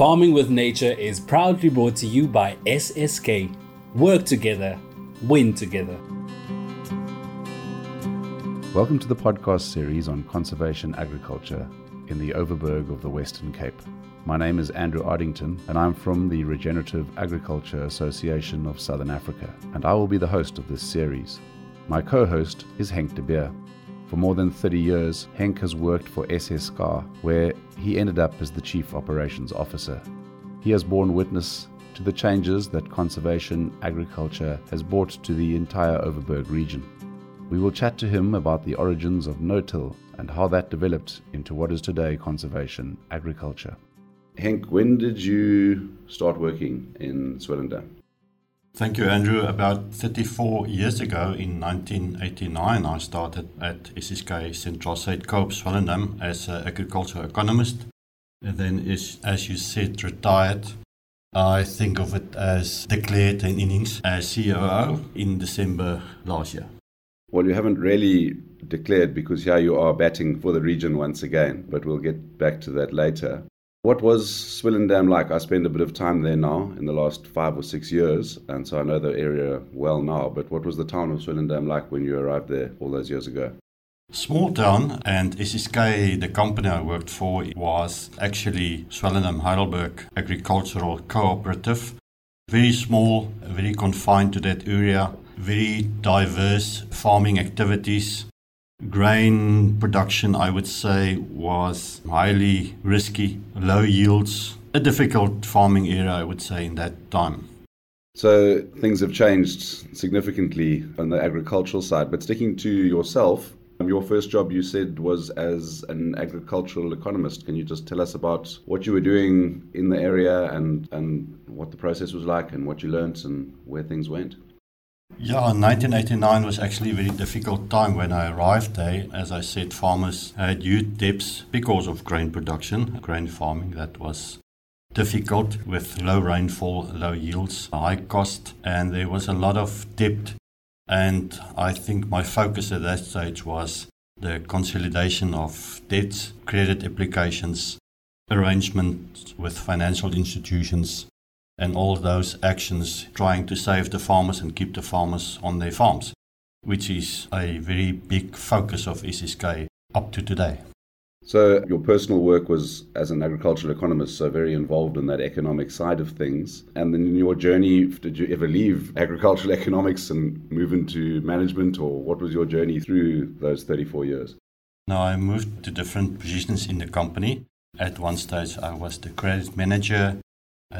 Farming with Nature is proudly brought to you by SSK. Work together, win together. Welcome to the podcast series on conservation agriculture in the Overberg of the Western Cape. My name is Andrew Ardington, and I'm from the Regenerative Agriculture Association of Southern Africa, and I will be the host of this series. My co host is Henk de Beer. For more than 30 years, Henk has worked for SSK, where he ended up as the Chief Operations Officer. He has borne witness to the changes that conservation agriculture has brought to the entire Overberg region. We will chat to him about the origins of no-till and how that developed into what is today conservation agriculture. Henk, when did you start working in Swellendam? Thank you, Andrew. About 34 years ago, in 1989, I started at SSK Central State Coop Swellendam as an agricultural economist. And then, is, as you said, retired. I think of it as declared in innings as COO in December last year. Well, you haven't really declared because here you are batting for the region once again, but we'll get back to that later. What was Swellendam like? I spent a bit of time there now in the last five or six years, and so I know the area well now. But what was the town of Swellendam like when you arrived there all those years ago? Small town, and SSK, the company I worked for, was actually Swellendam Heidelberg Agricultural Cooperative. Very small, very confined to that area, very diverse farming activities Grain production, I would say, was highly risky, low yields, a difficult farming era, I would say, in that time. So things have changed significantly on the agricultural side. But sticking to yourself, um, your first job you said was as an agricultural economist. Can you just tell us about what you were doing in the area and, and what the process was like and what you learnt and where things went? Yeah, 1989 was actually a very difficult time when I arrived there. As I said, farmers had huge debts because of grain production, grain farming that was difficult with low rainfall, low yields, high cost, and there was a lot of debt. And I think my focus at that stage was the consolidation of debts, credit applications, arrangements with financial institutions, and all those actions trying to save the farmers and keep the farmers on their farms, which is a very big focus of SSK up to today. So, your personal work was as an agricultural economist, so very involved in that economic side of things. And then in your journey, did you ever leave agricultural economics and move into management, or what was your journey through those 34 years? No, I moved to different positions in the company. At one stage, I was the credit manager,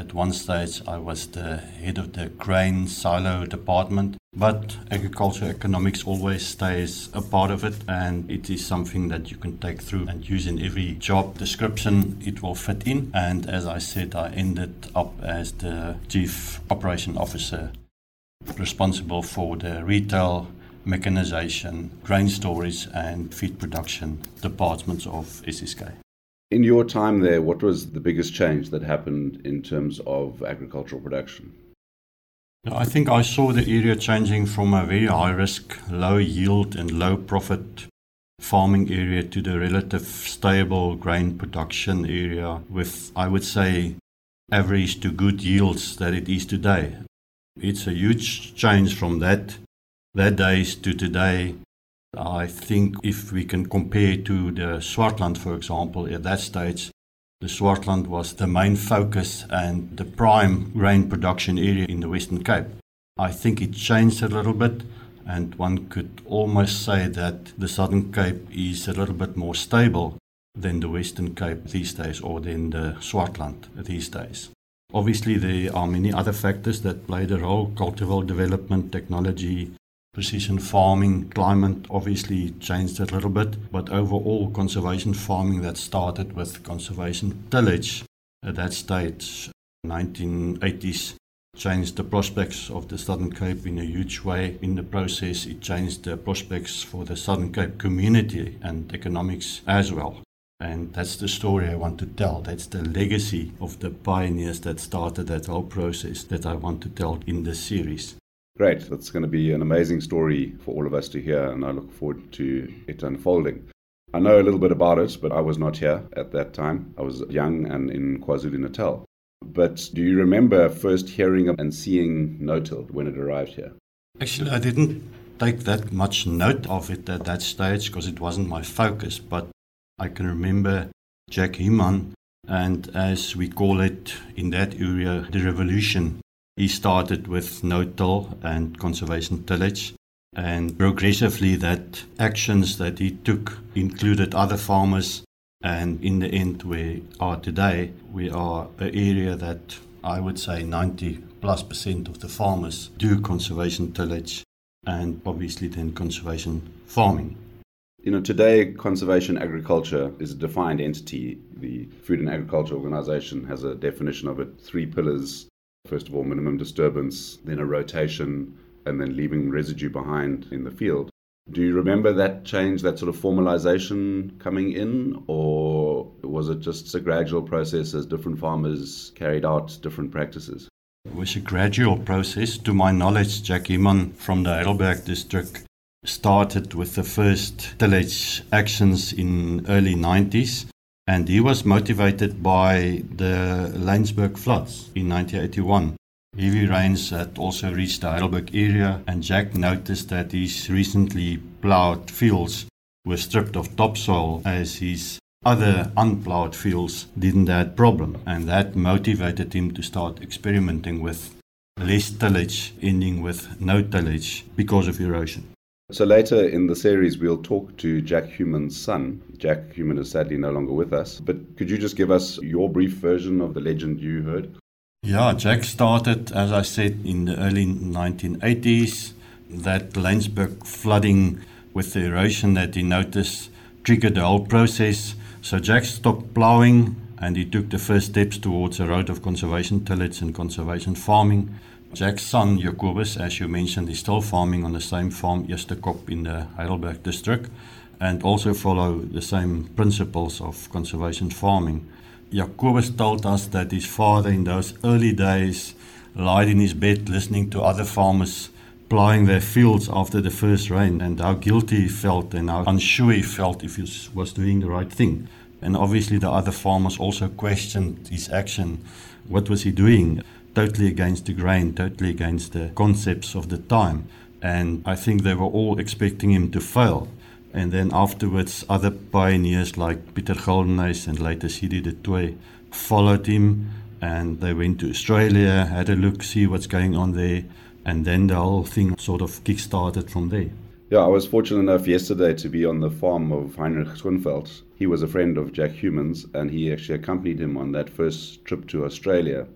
at one stage, I was the head of the grain silo department, but agriculture economics always stays a part of it, and it is something that you can take through and use in every job description it will fit in. And as I said, I ended up as the chief operation officer responsible for the retail mechanization, grain storage, and feed production departments of SSK. In your time there, what was the biggest change that happened in terms of agricultural production? I think I saw the area changing from a very high risk, low yield, and low profit farming area to the relative stable grain production area with, I would say, average to good yields that it is today. It's a huge change from that, that days to today I think if we can compare to the Swartland, for example, at that stage, the Swartland was the main focus and the prime grain production area in the Western Cape. I think it changed a little bit, and one could almost say that the Southern Cape is a little bit more stable than the Western Cape these days or than the Swartland these days. Obviously, there are many other factors that played a role cultivar development, technology, Precision farming, climate obviously changed a little bit, but overall, conservation farming that started with conservation tillage at that stage, 1980s, changed the prospects of the Southern Cape in a huge way. In the process, it changed the prospects for the Southern Cape community and economics as well. And that's the story I want to tell. That's the legacy of the pioneers that started that whole process that I want to tell in this series. Great. That's going to be an amazing story for all of us to hear, and I look forward to it unfolding. I know a little bit about it, but I was not here at that time. I was young and in KwaZulu Natal. But do you remember first hearing and seeing no-till when it arrived here? Actually, I didn't take that much note of it at that stage because it wasn't my focus. But I can remember Jack Heeman, and as we call it in that area, the revolution. He started with no-till and conservation tillage. And progressively, that actions that he took included other farmers. And in the end, we are today, we are an area that I would say 90 plus percent of the farmers do conservation tillage and obviously then conservation farming. You know, today conservation agriculture is a defined entity. The Food and Agriculture Organization has a definition of it three pillars. First of all, minimum disturbance, then a rotation, and then leaving residue behind in the field. Do you remember that change, that sort of formalization coming in, or was it just a gradual process as different farmers carried out different practices? It was a gradual process. To my knowledge, Jack Heeman from the Heidelberg district started with the first tillage actions in early 90s and he was motivated by the Laingsburg floods in 1981. Heavy rains had also reached the Heidelberg area, and Jack noticed that his recently ploughed fields were stripped of topsoil as his other unploughed fields didn't have problem, and that motivated him to start experimenting with less tillage, ending with no tillage because of erosion. So later in the series, we'll talk to Jack Heeman's son. Jack Heeman is sadly no longer with us, but could you just give us your brief version of the legend you heard? Yeah, Jack started, as I said, in the early 1980s. That Laingsburg flooding with the erosion that he noticed triggered the whole process. So Jack stopped ploughing and he took the first steps towards a road of conservation tillage and conservation farming. Jack's son, Jacobus, as you mentioned, is still farming on the same farm, Eerstekop, in the Heidelberg district, and also follow the same principles of conservation farming. Jacobus told us that his father, in those early days, lied in his bed listening to other farmers ploughing their fields after the first rain and how guilty he felt and how unsure he felt if he was doing the right thing. And obviously, the other farmers also questioned his action. What was he doing? Totally against the grain, totally against the concepts of the time. And I think they were all expecting him to fail. And then afterwards, other pioneers like Peter Gildenhuys and later Sidi de followed him and they went to Australia, had a look, see what's going on there. And then the whole thing sort of kick-started from there. Yeah, I was fortunate enough yesterday to be on the farm of Heinrich Schoenfeld. He was a friend of Jack Humans, and he actually accompanied him on that first trip to Australia.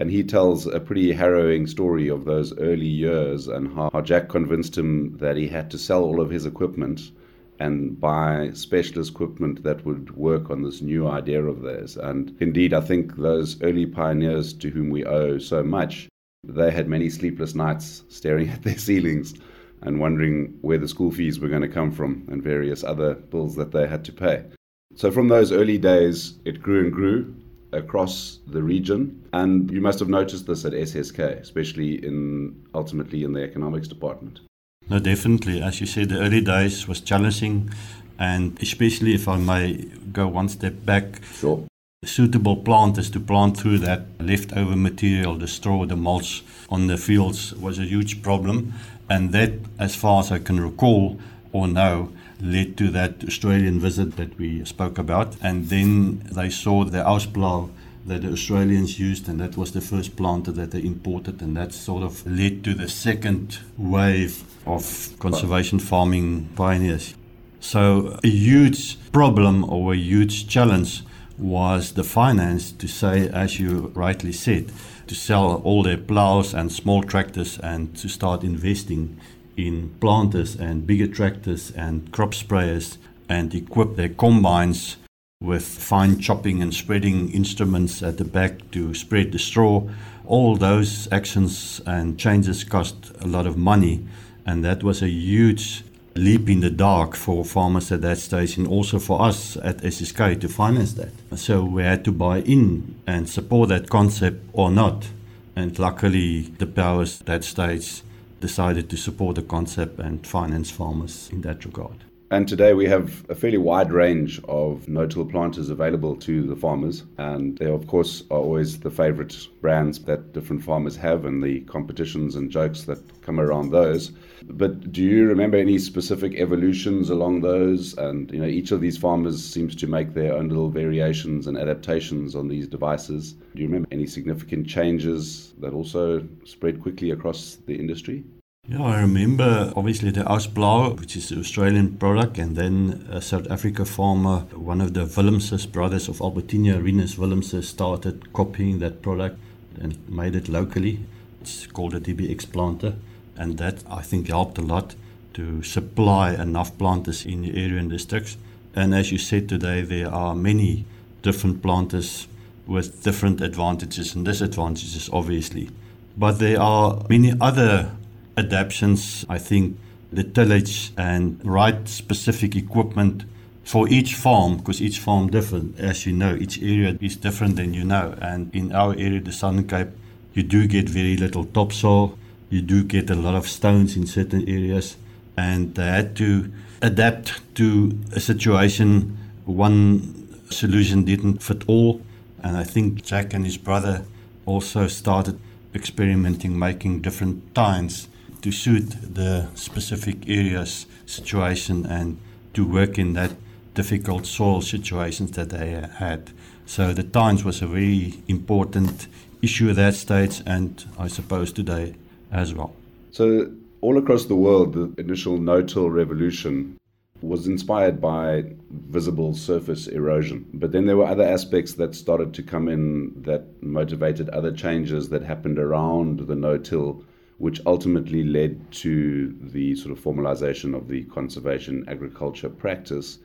And he tells a pretty harrowing story of those early years and how, how Jack convinced him that he had to sell all of his equipment and buy specialist equipment that would work on this new idea of theirs. And indeed, I think those early pioneers to whom we owe so much, they had many sleepless nights staring at their ceilings and wondering where the school fees were going to come from and various other bills that they had to pay. So, from those early days, it grew and grew across the region. And you must have noticed this at SSK, especially in ultimately in the economics department. No, definitely. As you said, the early days was challenging, and especially if I may go one step back. Sure. Suitable planters to plant through that leftover material, the straw, the mulch on the fields was a huge problem. And that, as far as I can recall or know, led to that Australian visit that we spoke about. And then they saw the Ausplow that the Australians used, and that was the first planter that they imported, and that sort of led to the second wave of conservation farming pioneers. So, a huge problem or a huge challenge was the finance to say, as you rightly said, to sell all their plows and small tractors and to start investing in planters and bigger tractors and crop sprayers and equip their combines with fine chopping and spreading instruments at the back to spread the straw. All those actions and changes cost a lot of money, and that was a huge leap in the dark for farmers at that stage and also for us at SSK to finance that. So we had to buy in and support that concept or not. And luckily, the powers at that stage decided to support the concept and finance farmers in that regard. And today we have a fairly wide range of no-till planters available to the farmers. And they, of course, are always the favorite brands that different farmers have and the competitions and jokes that come around those. But do you remember any specific evolutions along those? And, you know, each of these farmers seems to make their own little variations and adaptations on these devices. Do you remember any significant changes that also spread quickly across the industry? Yeah, I remember obviously the Ausplow, which is the Australian product, and then a South Africa farmer, one of the Willemses brothers of Albertinia, Rinus Willemses, started copying that product and made it locally. It's called a DBX planter, and that I think helped a lot to supply enough planters in the area and districts. And as you said today, there are many different planters with different advantages and disadvantages, obviously. But there are many other adaptations. I think the tillage and right specific equipment for each farm, because each farm different, as you know, each area is different than you know. And in our area, the Southern Cape, you do get very little topsoil. You do get a lot of stones in certain areas, and they had to adapt to a situation. One solution didn't fit all, and I think Jack and his brother also started experimenting, making different tines to suit the specific area's situation and to work in that difficult soil situations that they had. So the tines was a very important issue at that stage and I suppose today as well. So all across the world, the initial no-till revolution was inspired by visible surface erosion. But then there were other aspects that started to come in that motivated other changes that happened around the no-till which ultimately led to the sort of formalization of the conservation agriculture practice.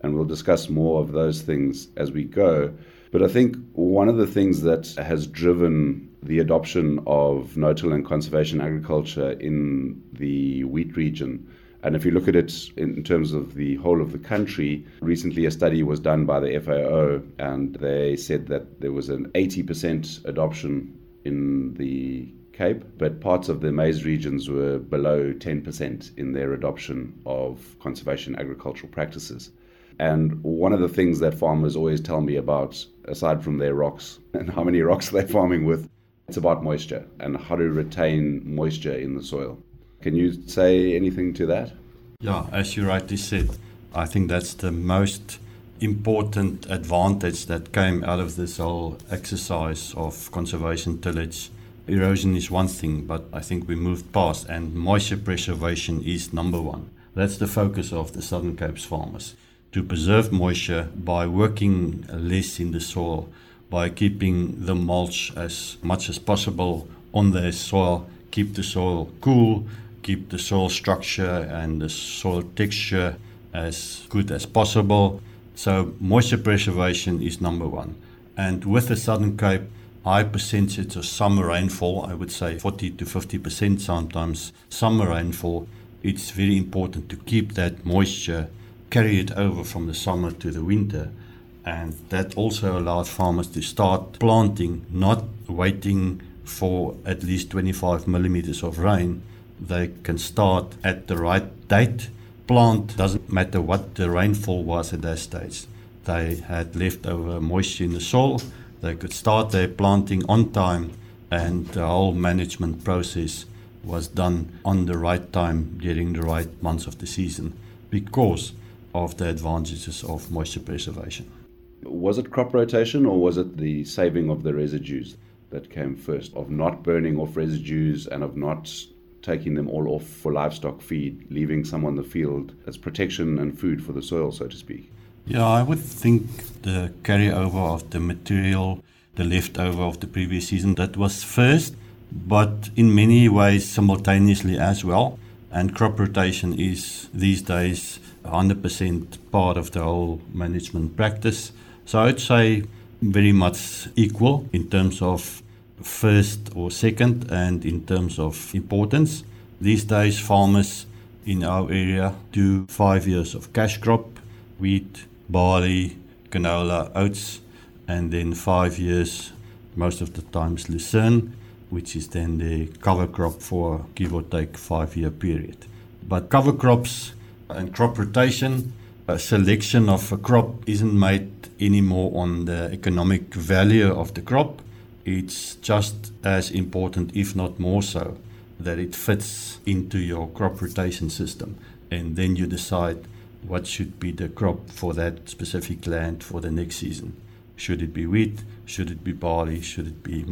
And we'll discuss more of those things as we go. But I think one of the things that has driven the adoption of no-till and conservation agriculture in the wheat region and if you look at it in terms of the whole of the country, recently a study was done by the FAO, and they said that there was an 80% adoption in the Cape, but parts of the maize regions were below 10% in their adoption of conservation agricultural practices. And one of the things that farmers always tell me about, aside from their rocks and how many rocks they're farming with, it's about moisture and how to retain moisture in the soil. Can you say anything to that? Yeah, as you rightly said, I think that's the most important advantage that came out of this whole exercise of conservation tillage erosion is one thing, but I think we moved past, and moisture preservation is number one. That's the focus of the Southern Cape's farmers to preserve moisture by working less in the soil, by keeping the mulch as much as possible on the soil, keep the soil cool, keep the soil structure and the soil texture as good as possible. So, moisture preservation is number one. And with the Southern Cape, high percentage of summer rainfall, I would say 40 to 50% sometimes summer rainfall, it's very important to keep that moisture, carry it over from the summer to the winter. And that also allows farmers to start planting, not waiting for at least 25 millimeters of rain. They can start at the right date. Plant doesn't matter what the rainfall was at that stage. They had leftover moisture in the soil they could start their planting on time, and the whole management process was done on the right time during the right months of the season because of the advantages of moisture preservation. Was it crop rotation or was it the saving of the residues that came first, of not burning off residues and of not taking them all off for livestock feed, leaving some on the field as protection and food for the soil, so to speak? Yeah, I would think the carryover of the material, the leftover of the previous season, that was first, but in many ways simultaneously as well. And crop rotation is these days 100% part of the whole management practice. So I'd say very much equal in terms of first or second and in terms of importance. These days, farmers in our area do five years of cash crop, wheat, barley, canola, oats, and then five years, most of the times lucerne, which is then the cover crop for give or take five year period. But cover crops And crop rotation, a selection of a crop isn't made anymore on the economic value of the crop. It's just as important, if not more so, that it fits into your crop rotation system. And then you decide what should be the crop for that specific land for the next season. Should it be wheat? Should it be barley? Should it be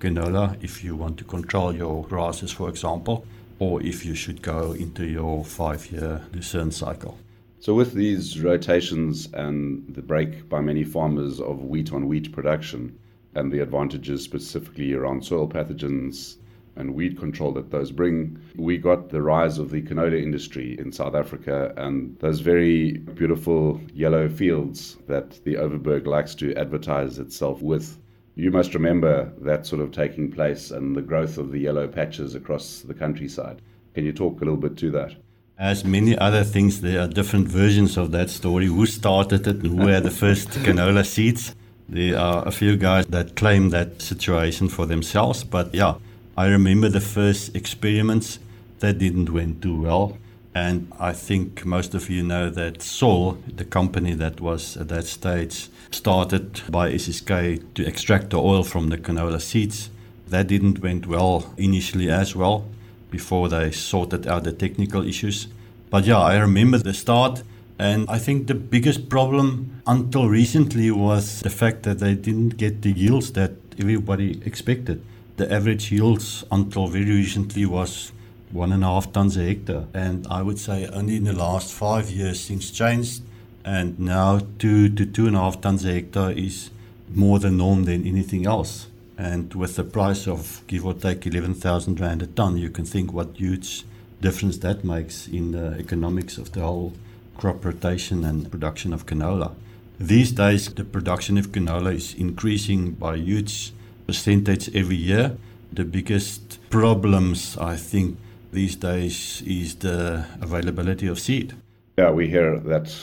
canola if you want to control your grasses, for example? Or if you should go into your five year lucerne cycle. So, with these rotations and the break by many farmers of wheat on wheat production and the advantages specifically around soil pathogens and weed control that those bring, we got the rise of the canola industry in South Africa and those very beautiful yellow fields that the Overberg likes to advertise itself with. You must remember that sort of taking place and the growth of the yellow patches across the countryside. Can you talk a little bit to that? As many other things, there are different versions of that story. Who started it and who had the first canola seeds? There are a few guys that claim that situation for themselves, but yeah, I remember the first experiments that didn't went too well. And I think most of you know that Sol, the company that was at that stage started by SSK to extract the oil from the canola seeds, that didn't went well initially as well before they sorted out the technical issues. But yeah, I remember the start. And I think the biggest problem until recently was the fact that they didn't get the yields that everybody expected. The average yields until very recently was one and a half tons a hectare. And I would say only in the last five years things changed. And now two to two and a half tons a hectare is more the norm than anything else. And with the price of give or take 11,000 Rand a ton, you can think what huge difference that makes in the economics of the whole crop rotation and production of canola. These days, the production of canola is increasing by huge percentage every year. The biggest problems, I think, these days is the availability of seed. Yeah, we hear that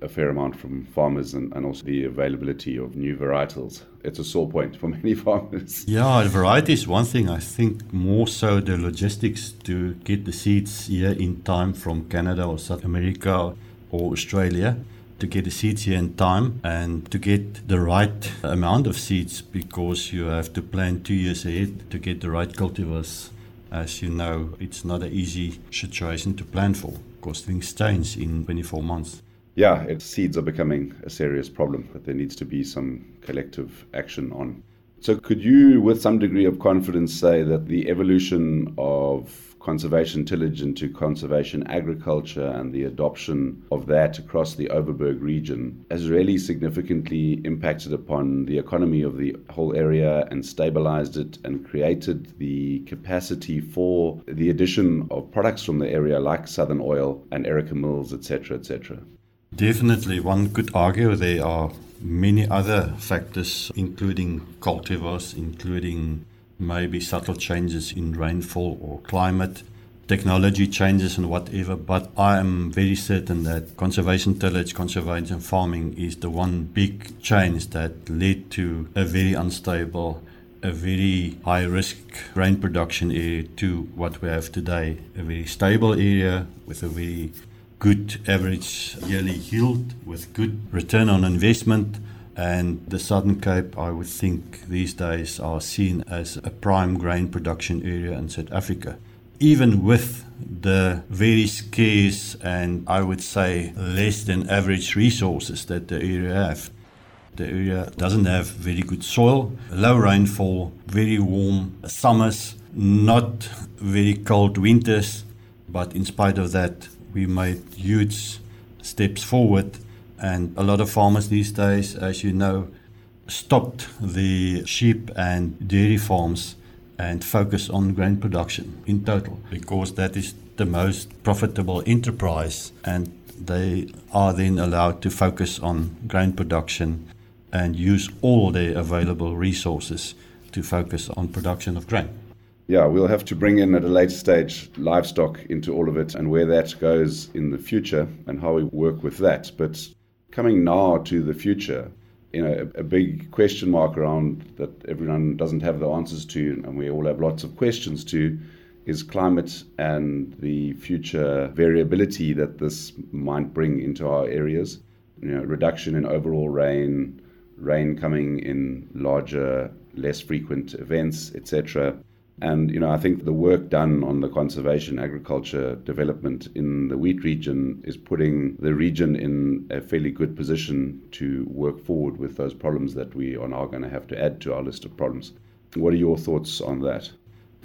a fair amount from farmers and, and also the availability of new varietals. It's a sore point for many farmers. Yeah, the variety is one thing. I think more so the logistics to get the seeds here in time from Canada or South America or Australia to get the seeds here in time and to get the right amount of seeds because you have to plan two years ahead to get the right cultivars. As you know, it's not an easy situation to plan for because things change in 24 months yeah, it, seeds are becoming a serious problem that there needs to be some collective action on. So, could you, with some degree of confidence, say that the evolution of conservation tillage into conservation agriculture and the adoption of that across the Overberg region has really significantly impacted upon the economy of the whole area and stabilized it and created the capacity for the addition of products from the area like Southern Oil and Erica Mills, etc., etc. Definitely, one could argue there are many other factors, including cultivars, including maybe subtle changes in rainfall or climate, technology changes and whatever. But I am very certain that conservation tillage, conservation farming is the one big change that led to a very unstable, a very high risk grain production area to what we have today. A very stable area with a very good average yearly yield with good return on investment. And the Southern Cape, I would think these days, are seen as a prime grain production area in South Africa. Even with the very scarce and I would say less than average resources that the area have. The area doesn't have very good soil, low rainfall, very warm summers, not very cold winters, but in spite of that, we made huge steps forward. And a lot of farmers these days, as you know, stopped the sheep and dairy farms and focus on grain production in total because that is the most profitable enterprise and they are then allowed to focus on grain production and use all their available resources to focus on production of grain yeah, we'll have to bring in at a later stage livestock into all of it and where that goes in the future and how we work with that. But coming now to the future, you know, a, a, big question mark around that everyone doesn't have the answers to, and we all have lots of questions to, is climate and the future variability that this might bring into our areas. You know, reduction in overall rain, rain coming in larger, less frequent events, etc. And you know, I think the work done on the conservation agriculture development in the wheat region is putting the region in a fairly good position to work forward with those problems that we are now going to have to add to our list of problems. What are your thoughts on that?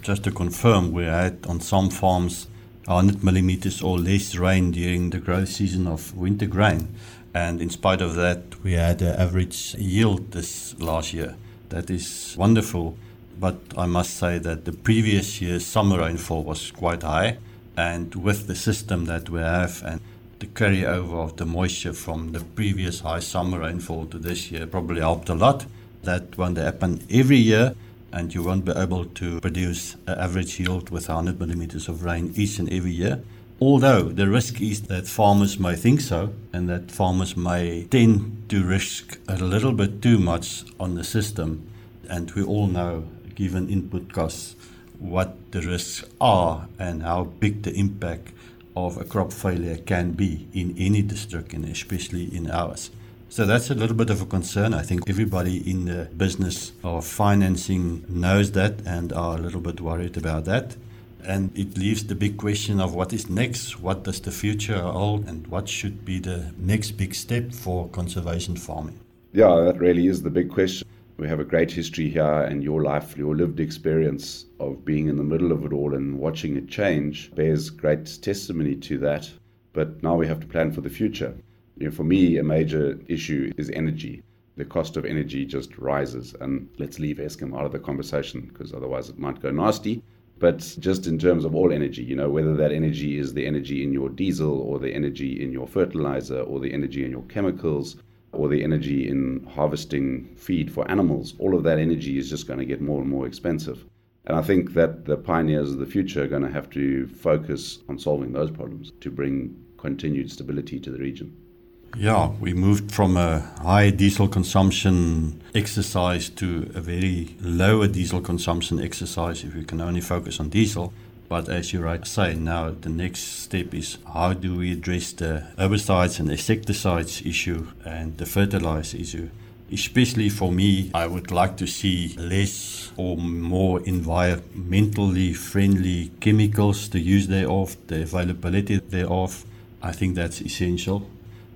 Just to confirm, we had on some farms 100 millimeters or less rain during the growth season of winter grain. And in spite of that, we had an average yield this last year. That is wonderful. But I must say that the previous year's summer rainfall was quite high. And with the system that we have and the carryover of the moisture from the previous high summer rainfall to this year probably helped a lot. That won't happen every year, and you won't be able to produce an average yield with 100 millimeters of rain each and every year. Although the risk is that farmers may think so, and that farmers may tend to risk a little bit too much on the system. And we all know, given input costs, what the risks are and how big the impact of a crop failure can be in any district, and especially in ours. So that's a little bit of a concern. I think everybody in the business of financing knows that and are a little bit worried about that. And it leaves the big question of what is next? What does the future hold? And what should be the next big step for conservation farming? Yeah, that really is the big question. We have a great history here, and your life, your lived experience of being in the middle of it all and watching it change bears great testimony to that. But now we have to plan for the future. You know, for me, a major issue is energy. The cost of energy just rises, and let's leave Eskom out of the conversation because otherwise it might go nasty but just in terms of all energy, you know, whether that energy is the energy in your diesel or the energy in your fertilizer or the energy in your chemicals or the energy in harvesting feed for animals, all of that energy is just going to get more and more expensive. And I think that the pioneers of the future are going to have to focus on solving those problems to bring continued stability to the region. Yeah, we moved from a high diesel consumption exercise to a very lower diesel consumption exercise if we can only focus on diesel. But as you right say, now the next step is how do we address the herbicides and insecticides issue and the fertilizer issue. Especially for me, I would like to see less or more environmentally friendly chemicals, the use thereof, the availability thereof. I think that's essential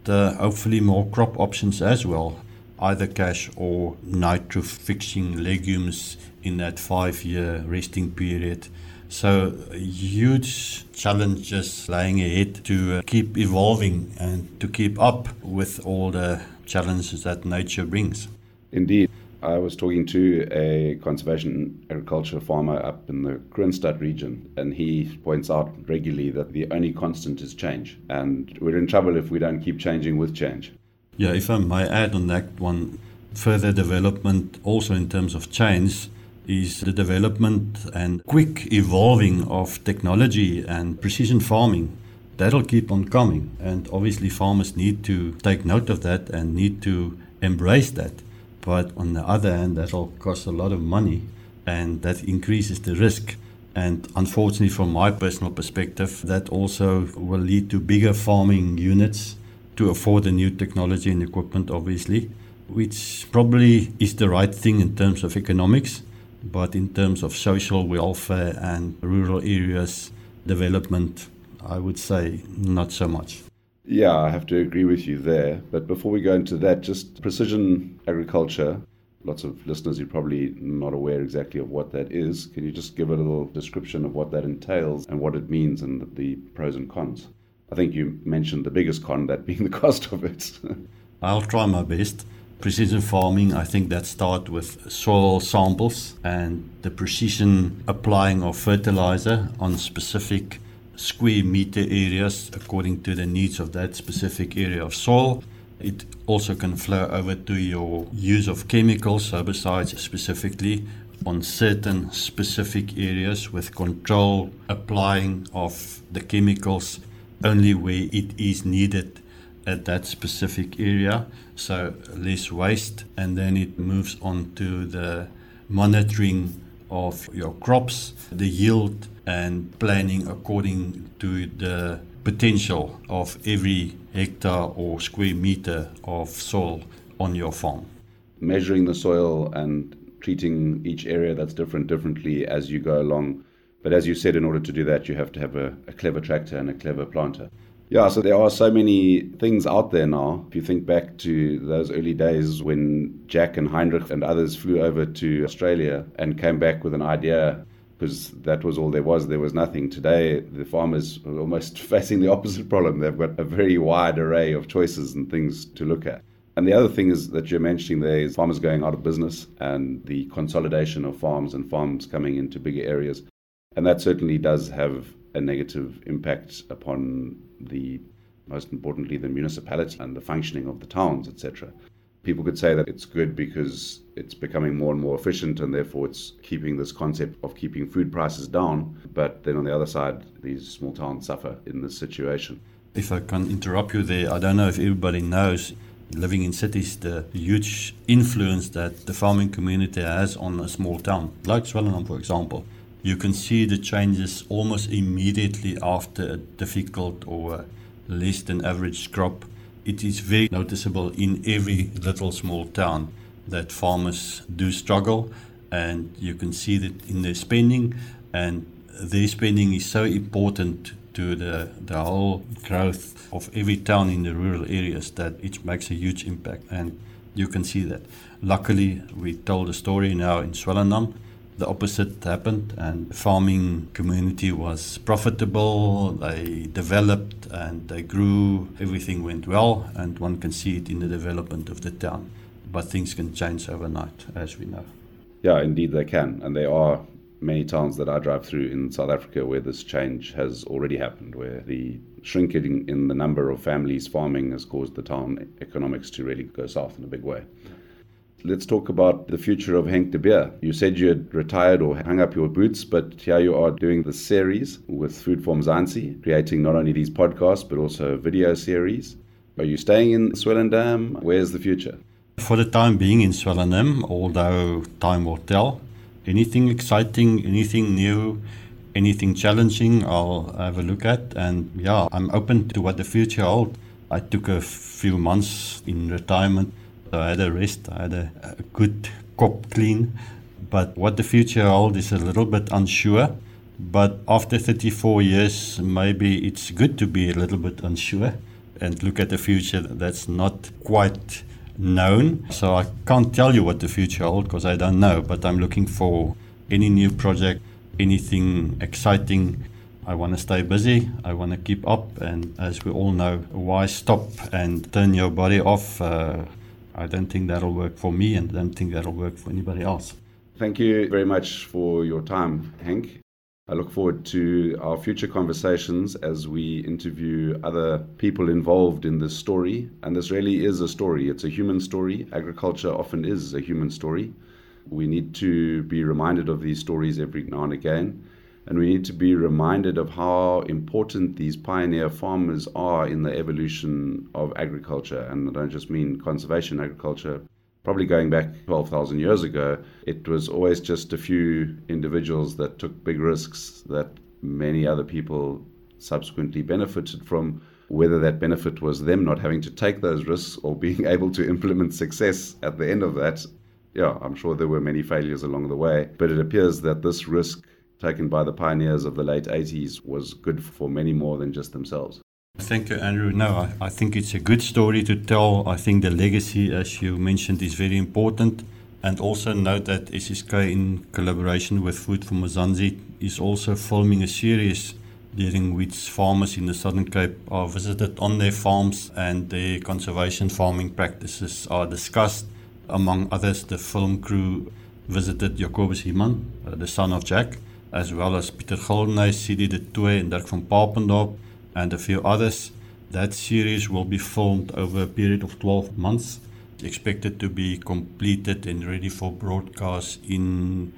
uh, hopefully more crop options as well, either cash or nitro fixing legumes in that five year resting period. So, huge challenges lying ahead to uh, keep evolving and to keep up with all the challenges that nature brings. Indeed. I was talking to a conservation agriculture farmer up in the Kroonstad region, and he points out regularly that the only constant is change. And we're in trouble if we don't keep changing with change. Yeah, if I may add on that one, further development also in terms of change is the development and quick evolving of technology and precision farming. That'll keep on coming. And obviously, farmers need to take note of that and need to embrace that. But on the other hand, that'll cost a lot of money and that increases the risk. And unfortunately, from my personal perspective, that also will lead to bigger farming units to afford the new technology and equipment, obviously, which probably is the right thing in terms of economics. But in terms of social welfare and rural areas development, I would say not so much. Yeah, I have to agree with you there. But before we go into that, just precision agriculture. Lots of listeners are probably not aware exactly of what that is. Can you just give a little description of what that entails and what it means and the pros and cons? I think you mentioned the biggest con, that being the cost of it. I'll try my best. Precision farming, I think that starts with soil samples and the precision applying of fertilizer on specific square meter areas according to the needs of that specific area of soil. It also can flow over to your use of chemicals, herbicides specifically, on certain specific areas with control applying of the chemicals only where it is needed at that specific area. So less waste, and then it moves on to the monitoring of your crops, the yield, and planning according to the potential of every hectare or square meter of soil on your farm. Measuring the soil and treating each area that's different differently as you go along. But as you said, in order to do that, you have to have a, a clever tractor and a clever planter. Yeah, so there are so many things out there now. If you think back to those early days when Jack and Heinrich and others flew over to Australia and came back with an idea, because that was all there was, there was nothing. Today, the farmers are almost facing the opposite problem. They've got a very wide array of choices and things to look at. And the other thing is that you're mentioning there is farmers going out of business and the consolidation of farms and farms coming into bigger areas. And that certainly does have a negative impact upon the most importantly the municipality and the functioning of the towns etc people could say that it's good because it's becoming more and more efficient and therefore it's keeping this concept of keeping food prices down. But then on the other side these small towns suffer in this situation. If i can interrupt you there i don't know if everybody knows living in cities the huge influence that the farming community has on a small town. Like Swellendam for example you can see the changes almost immediately after a difficult or uh, less than average crop. It is very noticeable in every little small town that farmers do struggle, and you can see that in their spending, and their spending is so important to the, the whole growth of every town in the rural areas that it makes a huge impact, and you can see that. Luckily, we told a story now in Swellendam the opposite happened and the farming community was profitable they developed and they grew everything went well and one can see it in the development of the town. But things can change overnight as we know. Yeah indeed they can and there are many towns that I drive through in South Africa where this change has already happened where the shrinking in the number of families farming has caused the town economics to really go south in a big way Let's talk about the future of Henk de Beer. You said you had retired or hung up your boots, but here you are doing the series with Food for Mzansi, creating not only these podcasts but also a video series. Are you staying in Swellendam? Where's the future? For the time being in Swellendam, although time will tell. Anything exciting, anything new, anything challenging, I'll have a look at. And yeah, I'm open to what the future holds. I took a few months in retirement I had a rest, I had a, a good cop clean. But what the future holds is a little bit unsure. But after 34 years, maybe it's good to be a little bit unsure and look at the future that's not quite known. So I can't tell you what the future holds because I don't know. But I'm looking for any new project, anything exciting. I want to stay busy. I want to keep up. And as we all know, why stop and turn your body off? Uh, I don't think that'll work for me and I don't think that'll work for anybody else. Thank you very much for your time, Henk. I look forward to our future conversations as we interview other people involved in this story. And this really is a story, it's a human story. Agriculture often is a human story. We need to be reminded of these stories every now and again. And we need to be reminded of how important these pioneer farmers are in the evolution of agriculture. And I don't just mean conservation agriculture. Probably going back 12,000 years ago, it was always just a few individuals that took big risks that many other people subsequently benefited from. Whether that benefit was them not having to take those risks or being able to implement success at the end of that, yeah, I'm sure there were many failures along the way. But it appears that this risk taken by the pioneers of the late 80s was good for many more than just themselves. Thank you, Andrew. No, I, I, think it's a good story to tell. I think the legacy, as you mentioned, is very important. And also note that SSK, in collaboration with Food for Mzansi, is also filming a series during which farmers in the Southern Cape are visited on their farms and their conservation farming practices are discussed. Among others, the film crew visited Jacobus Himan, uh, the son of Jack, as well as Pieter Gildenhuys, CD de Toey and Dirk van Papendorp and a few others. That series will be filmed over a period of 12 months. It's expected to be completed and ready for broadcast in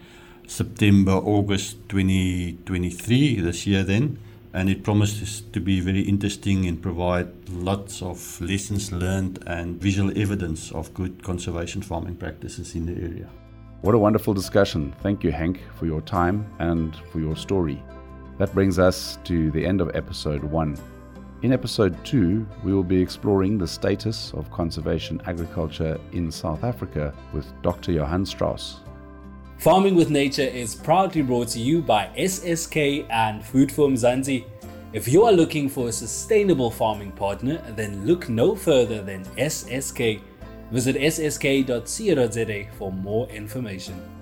September, August 2023, this year then. And it promises to be very interesting and provide lots of lessons learned and visual evidence of good conservation farming practices in the area. What a wonderful discussion. Thank you, Henk, for your time and for your story. That brings us to the end of episode one. In episode two, we will be exploring the status of conservation agriculture in South Africa with Dr. Johann Strauss. Farming with Nature is proudly brought to you by SSK and Food for Mzansi. If you are looking for a sustainable farming partner, then look no further than SSK. Visit ssk.co.za for more information.